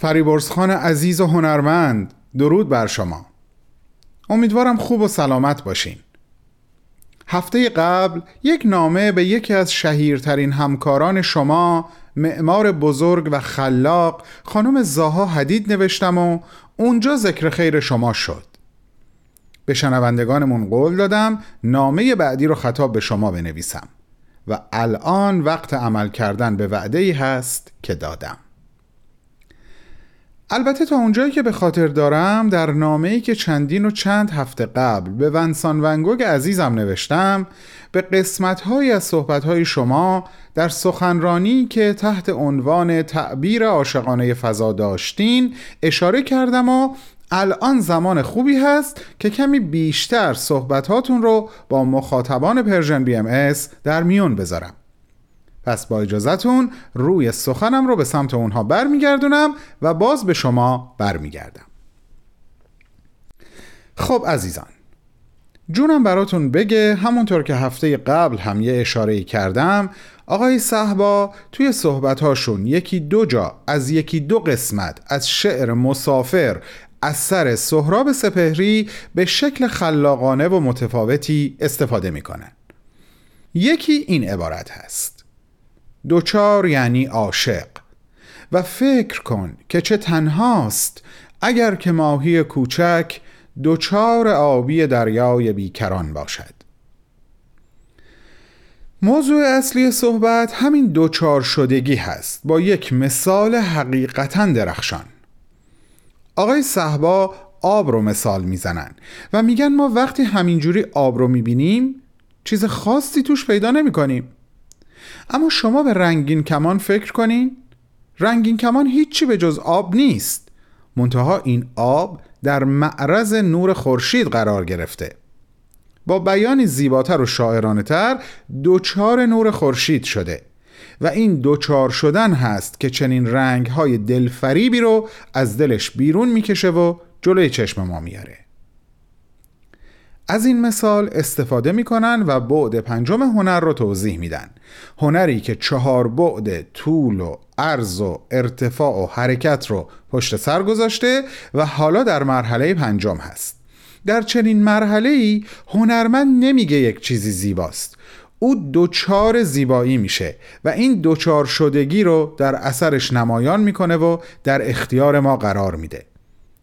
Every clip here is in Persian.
فریبرزخان عزیز و هنرمند درود بر شما. امیدوارم خوب و سلامت باشین. هفته قبل یک نامه به یکی از شهیرترین همکاران شما معمار بزرگ و خلاق خانم زاها حدید نوشتم و اونجا ذکر خیر شما شد. به شنوندگانمون قول دادم نامه بعدی رو خطاب به شما بنویسم و الان وقت عمل کردن به وعده ای هست که دادم. البته تا اونجایی که به خاطر دارم در نامه‌ای که چندین و چند هفته قبل به ونسان ونگوگ عزیزم نوشتم به قسمت‌هایی از صحبت‌های شما در سخنرانی که تحت عنوان تعبیر عاشقانه فضا داشتین اشاره کردم و الان زمان خوبی هست که کمی بیشتر صحبتاتون رو با مخاطبان پرژن بی ام در میون بذارم. پس با اجازتون روی سخنم رو به سمت اونها برمیگردونم و باز به شما برمیگردم. خب عزیزان جونم براتون بگه همونطور که هفته قبل هم یه اشاره کردم آقای صحبا توی صحبتهاشون یکی دو جا از یکی دو قسمت از شعر مسافر اثر سهراب سپهری به شکل خلاقانه و متفاوتی استفاده می‌کنن. یکی این عبارت هست. دوچار یعنی عاشق. و فکر کن که چه تنهاست اگر که ماهی کوچک دوچار آبی دریای بیکران باشد. موضوع اصلی صحبت همین دوچار شدگی هست. با یک مثال حقیقتا درخشان. آقای صحبا آب رو مثال می‌زنن و میگن ما وقتی همینجوری آب رو می‌بینیم چیز خاصی توش پیدا نمی کنیم اما شما به رنگین کمان فکر کنین. رنگین کمان هیچی به جز آب نیست. منتها این آب در معرض نور خورشید قرار گرفته. با بیانی زیباتر و شاعرانه تر دوچار نور خورشید شده و این دوچار شدن هست که چنین رنگ های دلفریبی رو از دلش بیرون می‌کشه و جلوی چشم ما میاره از این مثال استفاده می‌کنن و بعد پنجم هنر رو توضیح میدن. هنری که چهار بعد طول و عرض و ارتفاع و حرکت رو پشت سر گذاشته و حالا در مرحله پنجم هست. در چنین مرحله ای هنرمند نمیگه یک چیزی زیباست. او دوچار زیبایی میشه و این دوچار شدگی رو در اثرش نمایان می‌کنه و در اختیار ما قرار میده.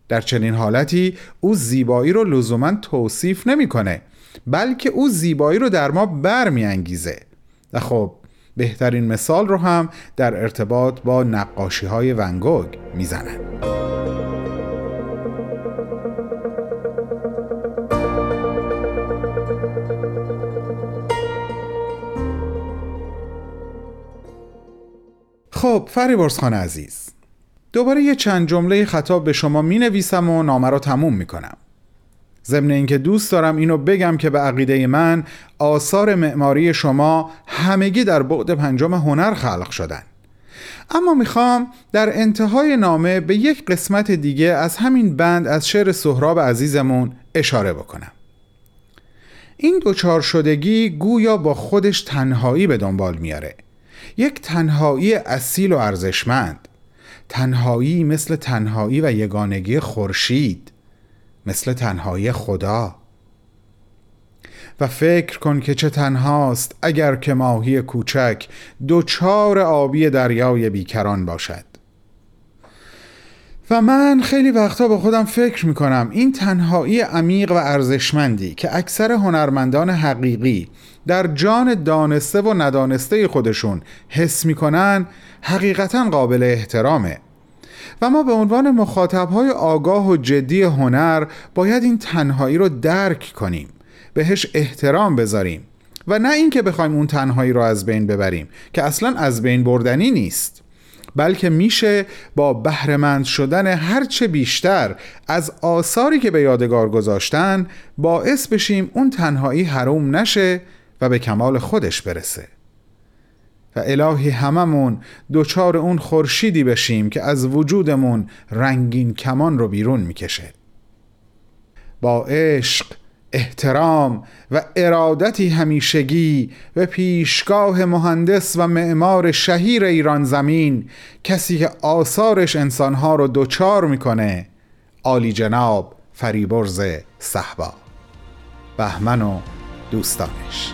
در چنین حالتی او زیبایی رو لزوما توصیف نمی‌کنه بلکه او زیبایی رو در ما برمیانگیزه. و خب بهترین مثال رو هم در ارتباط با نقاشی های ونگوگ می‌زنن خب فریبرز خان عزیز دوباره یه چند جمله خطاب به شما می نویسم و نامه رو تموم می کنم ضمن اینکه دوست دارم اینو بگم که به عقیده من آثار معماری شما همگی در بعد پنجم هنر خلق شدن. اما می‌خوام در انتهای نامه به یک قسمت دیگه از همین بند از شعر سهراب عزیزمون اشاره بکنم. این دوچار شدگی گویا با خودش تنهایی به دنبال میاره یک تنهایی اصیل و ارزشمند. تنهایی مثل تنهایی و یگانگی خورشید مثل تنهایی خدا. و فکر کن که چه تنهاست اگر که ماهی کوچک دوچار آبی دریای بیکران باشد. و من خیلی وقتا با خودم فکر می‌کنم این تنهایی عمیق و ارزشمندی که اکثر هنرمندان حقیقی در جان دانسته و ندانسته خودشون حس می‌کنن حقیقتا قابل احترامه. و ما به عنوان مخاطبهای آگاه و جدی هنر باید این تنهایی رو درک کنیم بهش احترام بذاریم و نه اینکه بخوایم اون تنهایی رو از بین ببریم که اصلا از بین بردنی نیست بلکه میشه با بهرهمند شدن هرچه بیشتر از آثاری که به یادگار گذاشتن باعث بشیم اون تنهایی حروم نشه به کمال خودش برسه. و الهی هممون دوچار اون خورشیدی بشیم که از وجودمون رنگین کمان رو بیرون می‌کشه. با عشق احترام و ارادتی همیشگی به پیشگاه مهندس و معمار شهیر ایران زمین کسی که آثارش انسانها رو دوچار می‌کنه عالی جناب فریبرز صحبا بهمن و دوستانش.